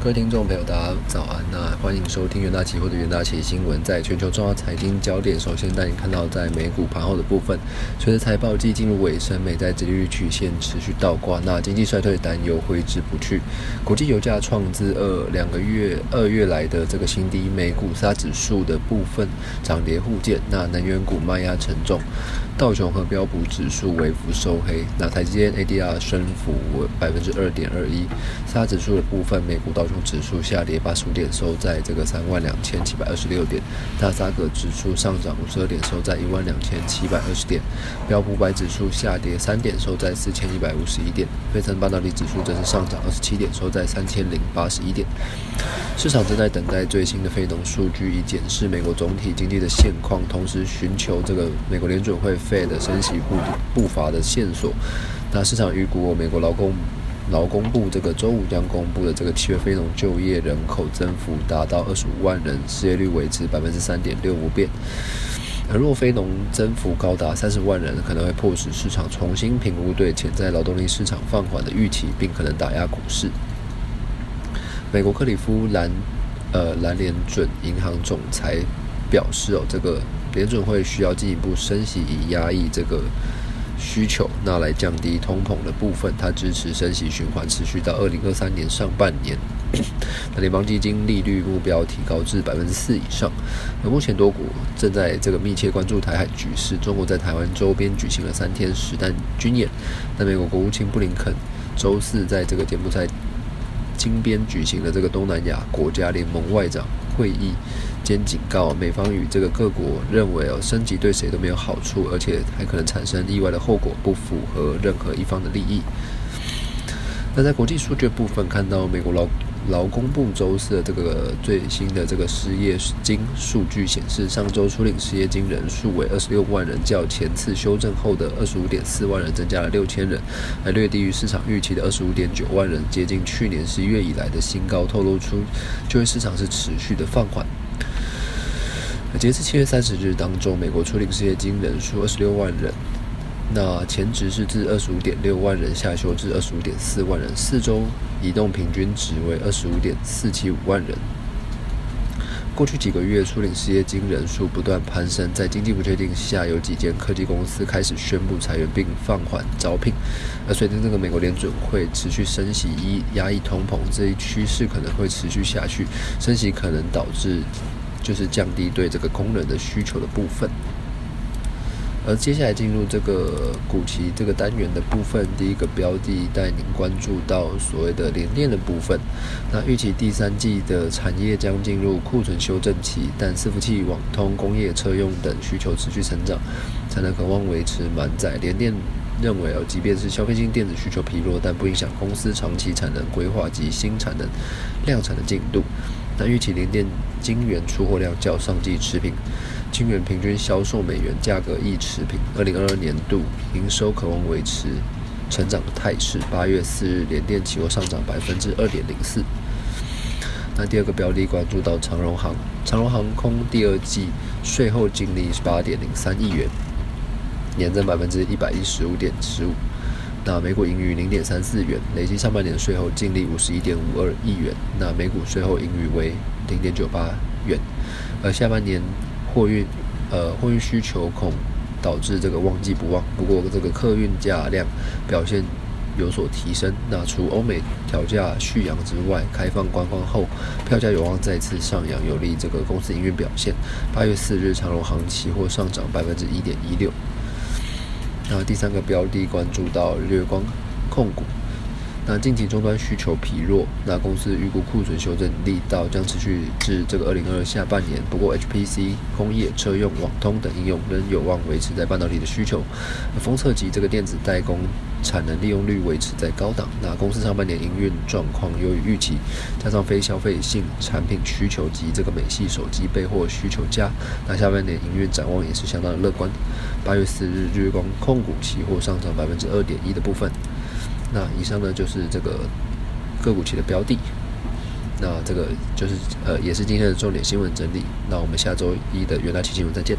各位听众朋友，大家早安！那欢迎收听元大期货的元大期新闻。在全球重要财经焦点，首先带你看到在美股盘后的部分，随着财报季进入尾声，美债利率曲线持续倒挂，那经济衰退担忧挥之不去。国际油价创自二两个月二月来的这个新低，美股三指数的部分涨跌互见，那能源股卖压沉重，道琼和标普指数微幅收黑，那台积电 ADR 升幅百分之二点二一，三指数的部分，美股道琼指数下跌八十五点，收在这个三万两千七百二十六点；纳斯达克指数上涨五十二点，收在一万两千七百二十点；标普百指数下跌三点，收在四千一百五十一点；费城半导体指数则是上涨二十七点，收在三千零八十一点。市场正在等待最新的非农数据，以检视美国总体经济的现况，同时寻求这个美国联准会 Fed 升息步步伐的线索。那市场预估美国劳工。劳工部这个周五将公布的这个七月非农就业人口增幅达到二十五万人，失业率维持百分之三点六不变。而若非农增幅高达三十万人，可能会迫使市场重新评估对潜在劳动力市场放缓的预期，并可能打压股市。美国克里夫兰呃蓝联准银行总裁表示，哦，这个联准会需要进一步升息以压抑这个。需求，那来降低通膨的部分，它支持升息循环持续到二零二三年上半年。那联邦基金利率目标提高至百分之四以上。那目前多国正在这个密切关注台海局势。中国在台湾周边举行了三天实弹军演。那美国国务卿布林肯周四在这个柬埔寨金边举行的这个东南亚国家联盟外长会议。兼警告美方与这个各国认为哦升级对谁都没有好处，而且还可能产生意外的后果，不符合任何一方的利益。那在国际数据部分，看到美国劳劳工部周四的这个最新的这个失业金数据显示，上周初领失业金人数为二十六万人，较前次修正后的二十五点四万人增加了六千人，还略低于市场预期的二十五点九万人，接近去年十一月以来的新高，透露出就业市场是持续的放缓。截至七月三十日当中，美国初领失业金人数二十六万人，那前值是自二十五点六万人下修至二十五点四万人，四周移动平均值为二十五点四七五万人。过去几个月，初领失业金人数不断攀升，在经济不确定下，有几间科技公司开始宣布裁员并放缓招聘。而随着这个美国联准会持续升息以压抑通膨，这一趋势可能会持续下去，升息可能导致。就是降低对这个工人的需求的部分，而接下来进入这个股期这个单元的部分，第一个标的带您关注到所谓的联电的部分。那预期第三季的产业将进入库存修正期，但伺服器、网通、工业、车用等需求持续成长，才能渴望维持满载。联电认为哦，即便是消费性电子需求疲弱，但不影响公司长期产能规划及新产能量产的进度。那预期联电晶圆出货量较上季持平，晶圆平均销售美元价格亦持平。二零二二年度营收可望维持成长的态势。八月四日，联电期货上涨百分之二点零四。那第二个标的关注到长荣航，长荣航空第二季税后净利是八点零三亿元，年增百分之一百一十五点十五。那每股盈余零点三四元，累计上半年税后净利五十一点五二亿元。那每股税后盈余为零点九八元。而下半年货运呃货运需求恐导致这个旺季不旺，不过这个客运价量表现有所提升。那除欧美调价续扬之外，开放观光后票价有望再次上扬，有利这个公司营运表现。八月四日，长荣航期货上涨百分之一点一六。然后第三个标的关注到绿光控股。那近期终端需求疲弱，那公司预估库存修正力道将持续至这个二零二二下半年。不过，HPC、工业、车用、网通等应用仍有望维持在半导体的需求。封测及这个电子代工产能利用率维持在高档。那公司上半年营运状况优于预期，加上非消费性产品需求及这个美系手机备货需求佳，那下半年营运展望也是相当的乐观。八月四日，日光控股期货上涨百分之二点一的部分。那以上呢就是这个个股期的标的，那这个就是呃也是今天的重点新闻整理。那我们下周一的元大期新闻再见。